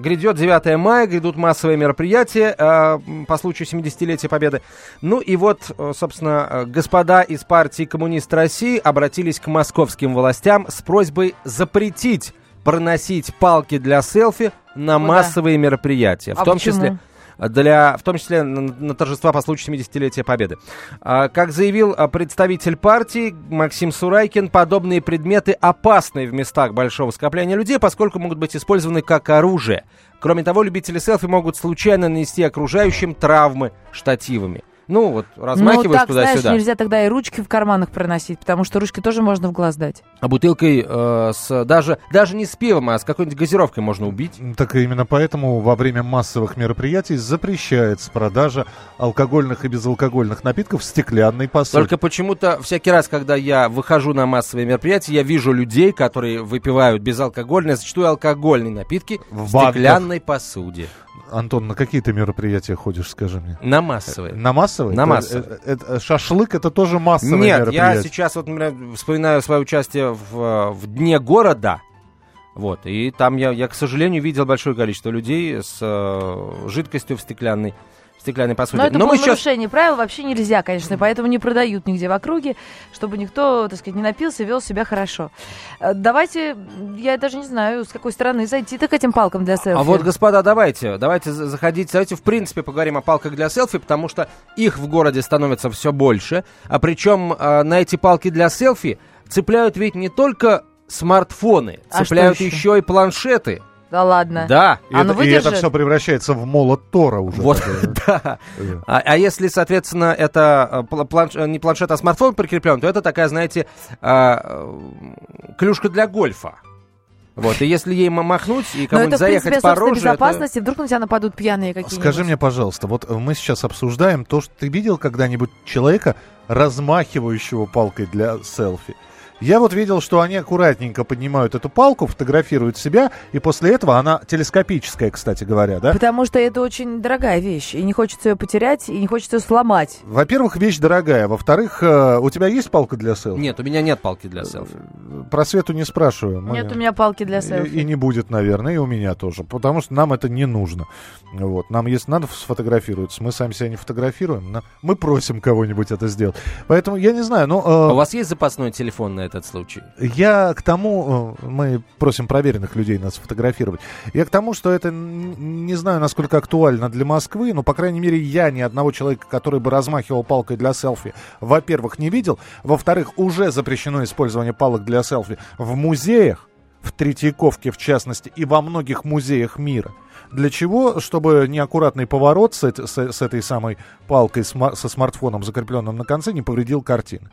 грядет 9 мая, грядут массовые мероприятия э, по случаю 70-летия Победы. Ну и вот, э, собственно, э, господа из партии Коммунист России обратились к московским властям с просьбой запретить проносить палки для селфи на Куда? массовые мероприятия. В А том почему? числе для, в том числе на, на торжества по случаю 70-летия Победы. А, как заявил а, представитель партии Максим Сурайкин, подобные предметы опасны в местах большого скопления людей, поскольку могут быть использованы как оружие. Кроме того, любители селфи могут случайно нанести окружающим травмы штативами. Ну, вот Ну, размахиваешь так, знаешь, туда-сюда. нельзя тогда и ручки в карманах проносить, потому что ручки тоже можно в глаз дать. А бутылкой э, с даже, даже не с пивом, а с какой-нибудь газировкой можно убить. Так именно поэтому во время массовых мероприятий запрещается продажа алкогольных и безалкогольных напитков в стеклянной посуде. Только почему-то всякий раз, когда я выхожу на массовые мероприятия, я вижу людей, которые выпивают безалкогольные, зачастую алкогольные напитки в, В банках. стеклянной посуде. Антон, на какие ты мероприятия ходишь, скажи мне? На массовые. На массовые? На Это- массовые. э, шашлык это тоже массовое Нет, я сейчас вот, например, вспоминаю свое участие в, э, в Дне города. Вот, и там я, я, к сожалению, видел большое количество людей с э, жидкостью в стеклянной, стеклянной посуде. Но это Но было сейчас нарушение правил, вообще нельзя, конечно, поэтому не продают нигде в округе, чтобы никто, так сказать, не напился, вел себя хорошо. Э, Давайте, я даже не знаю, с какой стороны зайти-то к этим палкам для селфи. А вот, господа, давайте, давайте за- заходите, давайте в принципе поговорим о палках для селфи, потому что их в городе становится все больше, а причем э, на эти палки для селфи цепляют ведь не только смартфоны, А цепляют еще? еще и планшеты. Да ладно. Да. И, А ну это, и это все превращается в молот Тора уже. Вот, такой, да. э. А, а если, соответственно, это э, пла- планш- э, не планшет, а смартфон прикреплен, то это такая, знаете, а, клюшка для гольфа. Вот, и если ей махнуть и кому-нибудь это, заехать по роже, это... безопасности. Вдруг на тебя нападут пьяные какие-нибудь. Скажи мне, пожалуйста, вот мы сейчас обсуждаем то, что ты видел когда-нибудь человека, размахивающего палкой для селфи. Я вот видел, что они аккуратненько поднимают эту палку, фотографируют себя, и после этого она телескопическая, кстати говоря, да? Потому что это очень дорогая вещь, и не хочется ее потерять, и не хочется ее сломать. Во-первых, вещь дорогая. Во-вторых, э, у тебя есть палка для селфи? Нет, у меня нет палки для селфи. Про Свету не спрашиваю. Мы- Нет у меня палки для И, селфи. и не будет, наверное, и у меня тоже. Потому что нам это не нужно. Вот. Нам, если надо сфотографироваться, мы сами себя не фотографируем, но мы просим кого-нибудь это сделать. Поэтому я не знаю, но... А э, у вас есть запасной телефон на этот случай? Я к тому, э, мы просим проверенных людей нас фотографировать. Я к тому, что это не знаю, насколько актуально для Москвы, но, по крайней мере, я ни одного человека, который бы размахивал палкой для селфи, во-первых, не видел. Во-вторых, уже запрещено использование палок для селфи в музеях, в Третьяковке в частности, и во многих музеях мира. Для чего? Чтобы неаккуратный поворот с, с- с этой самой палкой со смартфоном, закрепленным на конце, не повредил картины.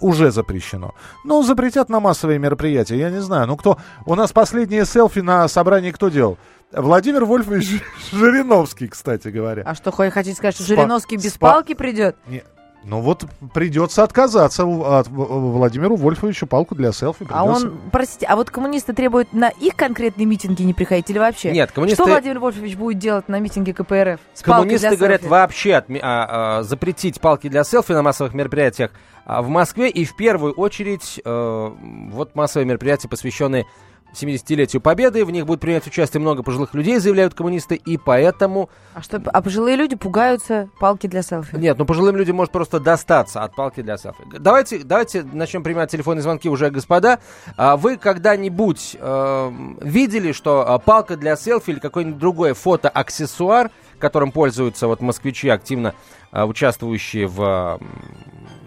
Уже запрещено. Ну, запретят на массовые мероприятия, я не знаю. Ну, кто... У нас последние селфи на собрании кто делал? Владимир Вольфович Жириновский, кстати говоря. А что, хо- хотите сказать, что Спа- Жириновский без спа- палки придет? Не- Ну вот придется отказаться от Владимиру Вольфовичу палку для селфи. А придется. он, простите, а вот коммунисты требуют на их конкретные митинги не приходить или вообще? Нет, коммунисты... Что Владимир Вольфович будет делать на митинге КПРФ? С Коммунисты для говорят селфи? вообще отме- а, а, запретить палки для селфи на массовых мероприятиях а, в Москве и в первую очередь э, вот массовые мероприятия, посвященные 70-летию Победы. В них будет принять участие много пожилых людей, заявляют коммунисты, и поэтому... А что, а пожилые люди пугаются палки для селфи? Нет, ну пожилым людям может просто достаться от палки для селфи. Давайте, давайте начнем принимать телефонные звонки уже, господа. А Вы когда-нибудь э, видели, что а, палка для селфи или какой-нибудь другой фотоаксессуар, которым пользуются вот москвичи, активно а, участвующие в м,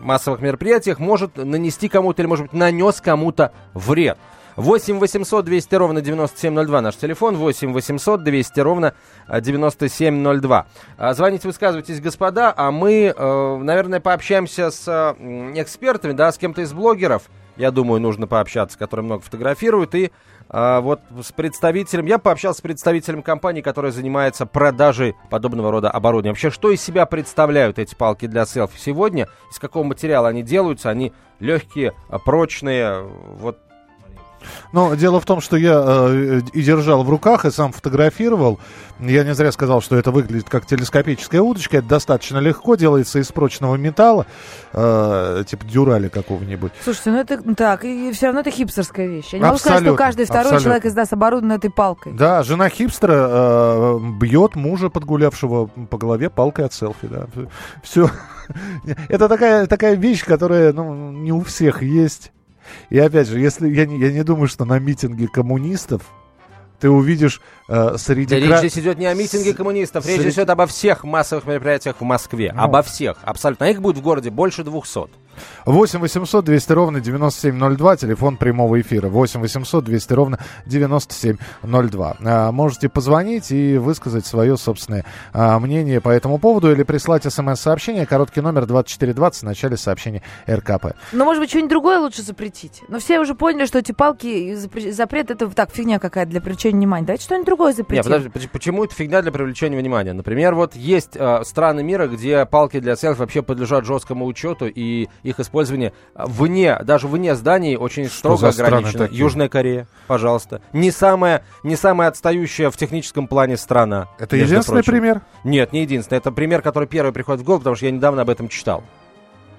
массовых мероприятиях, может нанести кому-то или, может быть, нанес кому-то вред? 8 800 200 ровно 9702 наш телефон, 8 800 200 ровно а, 9702. А, Звоните, высказывайтесь, господа, а мы, э, наверное, пообщаемся с экспертами, да, с кем-то из блогеров, я думаю, нужно пообщаться, которые много фотографируют, и а, вот с представителем, я пообщался с представителем компании, которая занимается продажей подобного рода оборудования. Вообще, что из себя представляют эти палки для селфи сегодня, из какого материала они делаются, они легкие, прочные, вот Но дело в том, что я э, и держал в руках, и сам фотографировал. Я не зря сказал, что это выглядит как телескопическая удочка. Это достаточно легко, делается из прочного металла, э, типа дюрали какого-нибудь. Слушайте, ну это так, и все равно это хипстерская вещь. Я не могу сказать, что каждый второй абсолютно. человек из нас оборудован этой палкой. Да, жена хипстера э, бьет мужа подгулявшего по голове палкой от селфи. Да. Все. Это такая, такая вещь, которая ну, не у всех есть. И опять же, если я не, я не думаю, что на митинге коммунистов ты увидишь э, среди... Да речь здесь идет не о митинге коммунистов, речь Сред... идет обо всех массовых мероприятиях в Москве. Ну. Обо всех, абсолютно. А их будет в городе больше 200. 8 800 200 ровно 9702, телефон прямого эфира. 8 800 200 ровно 9702. А, можете позвонить и высказать свое собственное а, мнение по этому поводу или прислать смс-сообщение, короткий номер 2420 в начале сообщения РКП. Но, может быть, что-нибудь другое лучше запретить? Но все уже поняли, что эти палки, запрет это так, фигня какая-то для привлечения внимания. Давайте что-нибудь другое запретить. Нет, подожди, почему это фигня для привлечения внимания? Например, вот есть э, страны мира, где палки для селфи вообще подлежат жесткому учету, и их использование вне, даже вне зданий очень Что строго ограничено. Южная Корея, пожалуйста. Не самая, не самая отстающая в техническом плане страна. Это единственный прочим. пример? Нет, не единственный. Это пример, который первый приходит в голову, потому что я недавно об этом читал.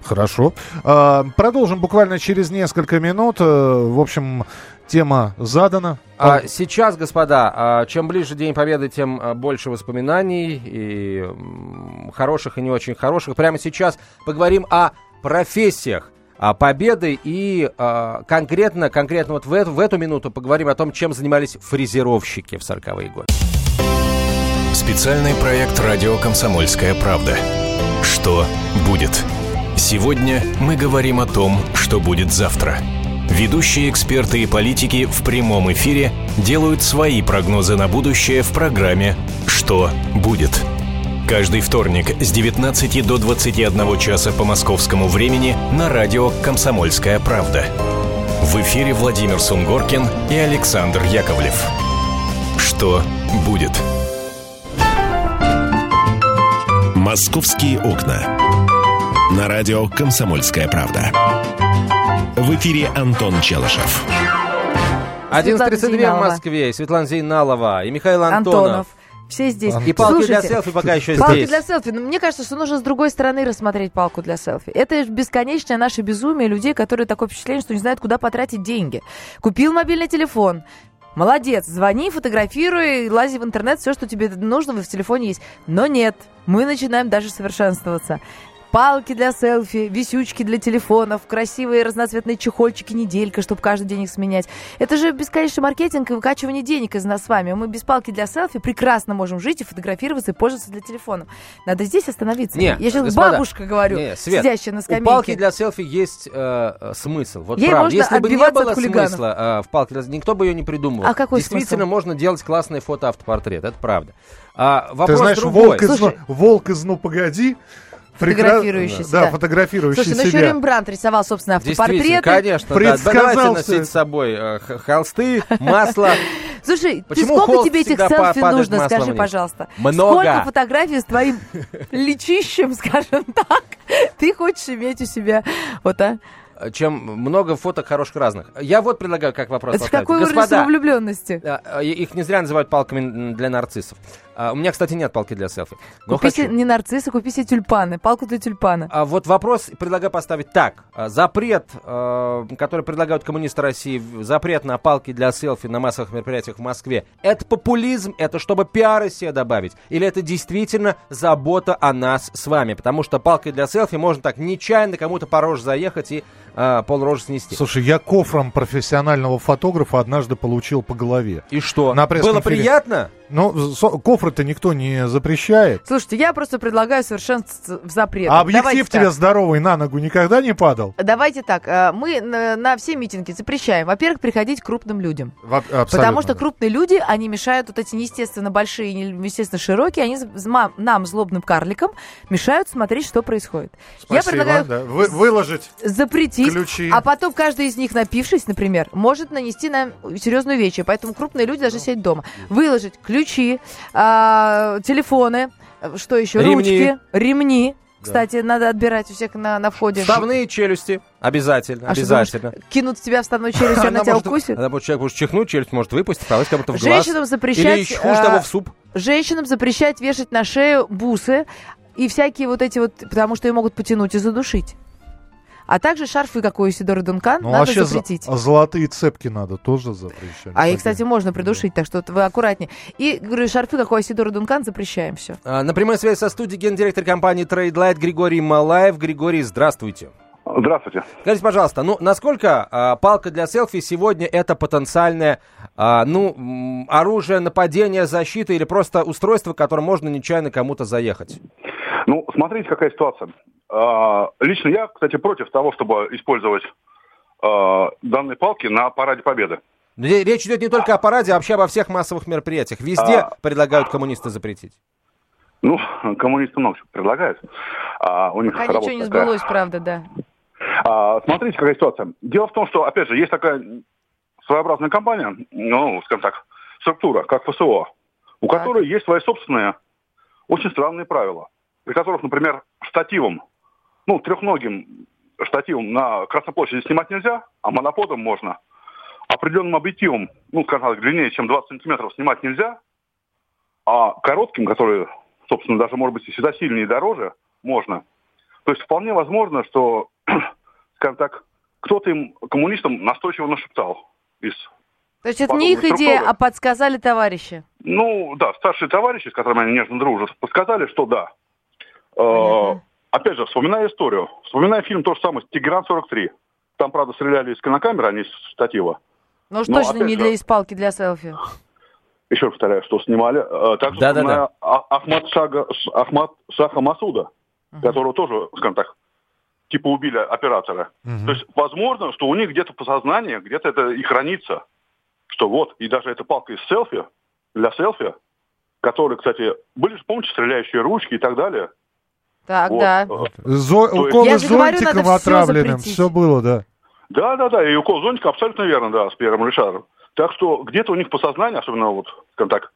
Хорошо. А, продолжим буквально через несколько минут. Э, в общем, тема задана. А сейчас, господа, а, чем ближе День Победы, тем а, больше воспоминаний и хороших и не очень хороших. Прямо сейчас поговорим о профессиях а, победы и а, конкретно, конкретно вот в эту, в эту минуту поговорим о том, чем занимались фрезеровщики в 40-е годы. Специальный проект «Радио Комсомольская правда». Что будет? Сегодня мы говорим о том, что будет завтра. Ведущие эксперты и политики в прямом эфире делают свои прогнозы на будущее в программе «Что будет?». Каждый вторник с 19 до 21 часа по московскому времени на радио «Комсомольская правда». В эфире Владимир Сунгоркин и Александр Яковлев. Что будет? «Московские окна». На радио «Комсомольская правда». В эфире Антон Челышев. 11.32 в Москве. Светлана Зейналова и Михаил Антонов. Антонов. Все здесь. И палки Слушайте, для селфи пока еще палки здесь. Палки для селфи. Но мне кажется, что нужно с другой стороны рассмотреть палку для селфи. Это бесконечное наше безумие людей, которые такое впечатление, что не знают, куда потратить деньги. Купил мобильный телефон, Молодец, звони, фотографируй, лази в интернет, все, что тебе нужно в телефоне есть. Но нет, мы начинаем даже совершенствоваться палки для селфи, висючки для телефонов, красивые разноцветные чехольчики, неделька, чтобы каждый день их сменять. Это же бесконечный маркетинг и выкачивание денег из нас с вами. Мы без палки для селфи прекрасно можем жить и фотографироваться и пользоваться для телефона. Надо здесь остановиться. Не, Я сейчас господа, бабушка говорю, не, Свет, сидящая на скамейке. У палки для селфи есть э, э смысл. Вот Ей правда. Если бы не было смысла э, в палке, никто бы ее не придумал. А какой Действительно, смысл? можно делать классные фото-автопортрет, это правда. А, вопрос Ты знаешь, другой. волк из, Слушай, волк из «Ну, погоди» Фотографирующийся. Да, да, фотографирующий Слушай, ну еще Рембрандт рисовал, собственно, автопортреты. конечно, да. Давайте носить с собой э, холсты, масло. Слушай, Почему ты сколько тебе этих селфи нужно, скажи, вниз? пожалуйста? Много. Сколько фотографий с твоим личищем, скажем так, ты хочешь иметь у себя? Вот, а? чем много фоток хороших разных. Я вот предлагаю как вопрос Это поставить. какой Господа, уровень влюбленности? А, их не зря называют палками для нарциссов. А, у меня, кстати, нет палки для селфи. Но купи хочу... не нарциссы, купи себе тюльпаны, палку для тюльпана. А вот вопрос предлагаю поставить так. А, запрет, э, который предлагают коммунисты России, запрет на палки для селфи на массовых мероприятиях в Москве, это популизм, это чтобы пиары себе добавить? Или это действительно забота о нас с вами? Потому что палкой для селфи можно так нечаянно кому-то по роже заехать и э, полрожи снести. Слушай, я кофром профессионального фотографа однажды получил по голове. И что? На Было приятно? Ну, кофры-то никто не запрещает. Слушайте, я просто предлагаю совершенствоваться в запрет. А объектив тебе здоровый на ногу никогда не падал? Давайте так, э, мы на, на все митинги запрещаем. Во-первых, приходить к крупным людям. Во- Потому что крупные люди, они мешают, вот эти неестественно большие, неестественно широкие, они нам, злобным карликам, мешают смотреть, что происходит. Спасибо, я предлагаю да. Вы, выложить запретить, ключи. а потом каждый из них, напившись, например, может нанести нам серьезную вещь. Поэтому крупные люди должны сидеть дома. Выложить ключи, ключи, а, телефоны, что еще, ремни. ручки, ремни, Кстати, надо отбирать у всех на, на входе. Вставные челюсти. Обязательно, А что, обязательно. думаешь, кинут в тебя вставную челюсть, и она тебя может- укусит? Она может, человек может чихнуть, челюсть может выпустить, повысить как будто в глаз. Женщинам запрещать... Или еще хуже а, того, в суп. Женщинам запрещать вешать на шею бусы и всякие вот эти вот, потому что ее могут потянуть и задушить. А также шарфы, как у Исидоры Дункан, Ну, надо вообще за- запретить. золотые цепки надо тоже запрещать. А их, кстати, можно придушить, так что вы аккуратнее. И, говорю, шарфы, как у Айсидора Дункан, запрещаем все. А, На прямой связи со студией гендиректор компании Trade Light Григорий Малаев. Григорий, здравствуйте. Здравствуйте. Скажите, пожалуйста, ну насколько а, палка для селфи сегодня это потенциальное, а, ну, оружие нападения, защиты или просто устройство, которым можно нечаянно кому-то заехать? Ну, смотрите, какая ситуация. А, Лично я, кстати, против того, чтобы использовать а, данные палки на параде Победы. Ре- Речь идет не только о параде, а вообще обо всех массовых мероприятиях. Везде А. предлагают коммунисты запретить. Ну, коммунисты много чего предлагают. А, у них Пока работа ничего не такая. сбылось, правда, да. А, смотрите, какая ситуация. Дело в том, что, опять же, есть такая своеобразная компания, ну, скажем так, структура, как ФСО, у Так. которой есть свои собственные очень странные правила, при которых, например, штативом, ну, трехногим штативом на Красной площади снимать нельзя, а моноподом можно. Определенным объективом, ну, скажем так, длиннее, чем 20 сантиметров снимать нельзя, а коротким, который, собственно, даже, может быть, и всегда сильнее и дороже, можно. То есть вполне возможно, что, скажем так, кто-то им, коммунистам, настойчиво нашептал из То есть это не их идея, структура. а подсказали товарищи. Ну, да, старшие товарищи, с которыми они нежно дружат, подсказали, что да. Э, Понятно. опять же, вспоминая историю, вспоминая фильм то же самое, «Тигран-43». Там, правда, стреляли из кинокамеры, а не из штатива. Ну уж Но, точно не же- для испалки, для селфи. Еще раз повторяю, что снимали. Э, также Да-да-да. вспоминая А- Ахмад, Шага, Ахмад Шаха Масуда, которого тоже, скажем так, типа убили оператора. Мгм. То есть, возможно, что у них где-то по сознанию, где-то это и хранится. Что вот, и даже эта палка из селфи, для селфи, которые, кстати, были же, помните, стреляющие ручки и так далее. Так, Вот. да. Э, Зо- То есть- Уколы Я же говорю, зонтиком всё отравленным. запретить. Все было, да. Да, да, да, и укол зонтика абсолютно верно, да, с Пьером Ришаром. Так что где-то у них по сознанию, особенно вот, скажем так,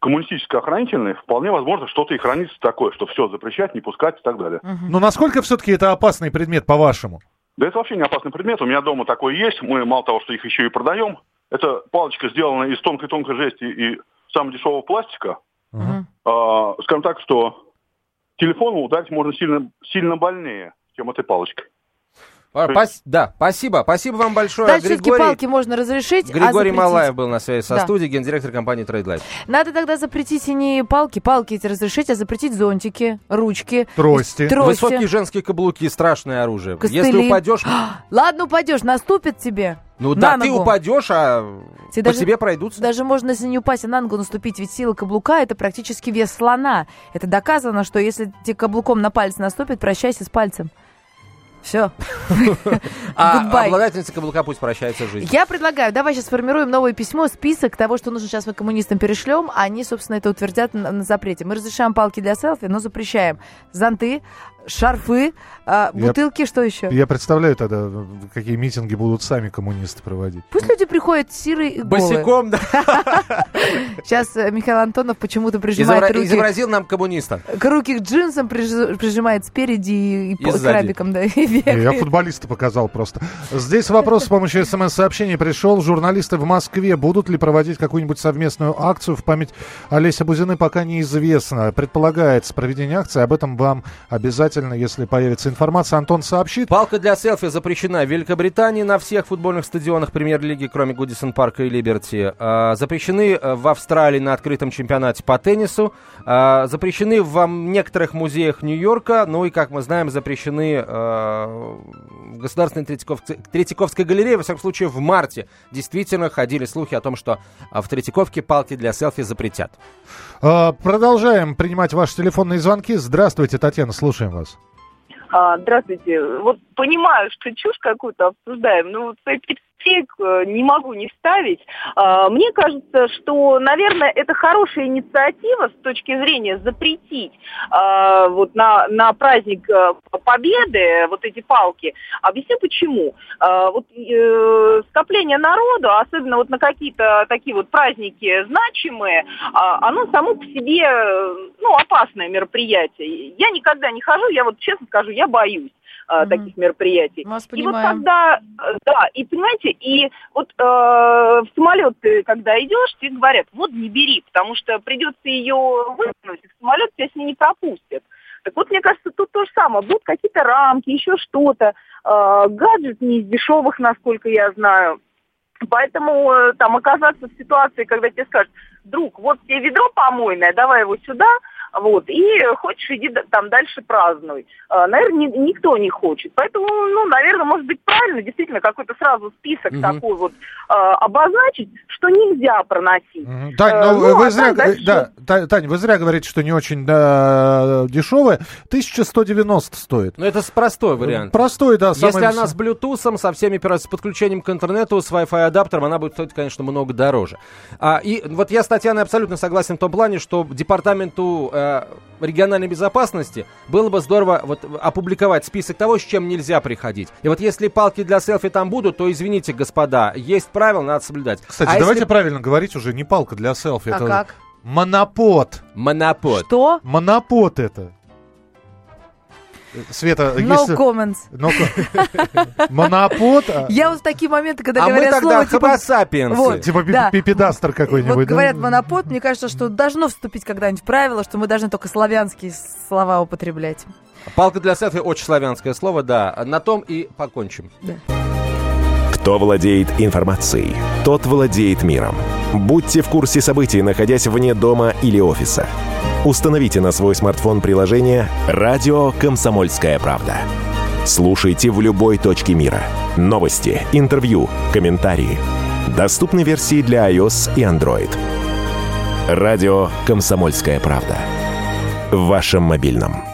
коммунистическо-охранительные, вполне возможно, что-то и хранится такое, что все запрещать, не пускать и так далее. Но насколько все-таки это опасный предмет, по-вашему? Да это вообще не опасный предмет. У меня дома такой есть. Мы мало того, что их еще и продаем. Это палочка сделана из тонкой-тонкой жести и самого дешевого пластика. Мгм. А, скажем так, что телефону ударить можно сильно, сильно больнее, чем этой палочкой. А, пас- Да, спасибо. Спасибо вам большое, все-таки Григорий. палки можно разрешить, а Григорий запретить- Малаев был на связи со Да. студией, гендиректор компании Trade Light. Надо тогда запретить и не палки, палки эти разрешить, а запретить зонтики, ручки, Трости. трости. Высокие женские каблуки, страшное оружие. Костыли. Если упадешь, Ладно, упадешь, наступит тебе. ну на да, ты ногу. упадешь, а Тебе по даже- тебе пройдутся. Даже можно, если не упасть, а на ногу наступить, ведь сила каблука – это практически вес слона. Это доказано, что если тебе каблуком на палец наступит, прощайся с пальцем. Все. А обладательница каблука пусть прощается с жизнью. Я предлагаю, давай сейчас сформируем новое письмо, список того, что нужно сейчас мы коммунистам перешлем, они, собственно, это утвердят на, на запрете. Мы разрешаем палки для селфи, но запрещаем зонты, шарфы, а, Я- бутылки, что еще? Я представляю тогда, какие митинги будут сами коммунисты проводить. Пусть люди приходят сирые и голые. Босиком, да, Сейчас э, Михаил Антонов почему-то прижимает руки, изобразил нам коммуниста. к руки к джинсам, прижи- прижимает спереди и, сзади. крабиком, да, Я футболиста показал просто. Здесь вопрос с помощью смс-сообщений пришел. Журналисты в Москве будут ли проводить какую-нибудь совместную акцию в память Олеся Бузины, пока неизвестно. Предполагается проведение акции. Об этом вам обязательно, если появится информация, Антон сообщит. Палка для селфи запрещена в Великобритании на всех футбольных стадионах премьер-лиги, кроме Гудисон Парка и Либерти. А, запрещены э, в Австралии на открытом чемпионате по теннису. А, запрещены в некоторых музеях Нью-Йорка. Ну и, как мы знаем, запрещены э, в Государственной Третьяковской, Третьяковской галерее. Во всяком случае, в марте действительно ходили слухи о том, что а, в Третьяковке палки для селфи запретят. Продолжаем принимать ваши телефонные звонки. Здравствуйте, Татьяна, слушаем вас. А, здравствуйте. Вот понимаю, что чушь какую-то обсуждаем, но вот свои детей э, не могу не вставить. А, мне кажется, что, наверное, это хорошая инициатива с точки зрения запретить а, вот на, на праздник э, Победы вот эти палки. Объясню почему. А, вот э, скопление народу, особенно вот на какие-то такие вот праздники значимые, оно само по себе ну, опасное мероприятие. Я никогда не хожу, я вот честно скажу, я боюсь mm-hmm. таких мероприятий. Вас и вот когда, э, да, и понимаете, и вот э, в самолет ты, когда идешь, тебе говорят, вот не бери, потому что придется ее вытянуть, и в самолет тебя с ней не пропустят. Так вот, мне кажется, тут то же самое. Будут какие-то рамки, еще что-то. Э, гаджет не из дешевых, насколько я знаю. Поэтому э, там оказаться в ситуации, когда тебе скажут, друг, вот тебе ведро помойное, давай его сюда, вот, и хочешь, иди там дальше празднуй. А, наверное, ни, никто не хочет. Поэтому, ну, наверное, может быть правильно действительно какой-то сразу список угу. такой вот э, обозначить, что нельзя проносить. Угу. Тань, ну, ну, вы а зря, дальше... да, Тань, вы зря говорите, что не очень да, дешевое. 1190 стоит. Ну, это простой вариант. Простой, да. Самый... Если она с Bluetooth, со всеми с подключением к интернету, с Wi-Fi адаптером, она будет стоить, конечно, много дороже. А, и вот я с Татьяной абсолютно согласен в том плане, что департаменту э, региональной безопасности было бы здорово вот опубликовать список того, с чем нельзя приходить. И вот если палки для селфи там будут, то извините, господа, есть правила, надо соблюдать. Кстати, а давайте если... правильно говорить уже, не палка для селфи. А это как? Монопод. Монопод. Что? Монопод это. Света, no если... comments. No... Монопод. А- Я вот в такие моменты, когда а говорят мы тогда слово типа... Вот, типа да. пипедастер какой-нибудь. Вот да? говорят монопод, мне кажется, что должно вступить когда-нибудь в правило, что мы должны только славянские слова употреблять. Палка для селфи очень славянское слово, да. На том и покончим. Да. Кто владеет информацией, тот владеет миром. Будьте в курсе событий, находясь вне дома или офиса. Установите на свой смартфон приложение «Радио Комсомольская правда». Слушайте в любой точке мира. Новости, интервью, комментарии. Доступны версии для iOS и Android. Радио «Комсомольская правда». В вашем мобильном.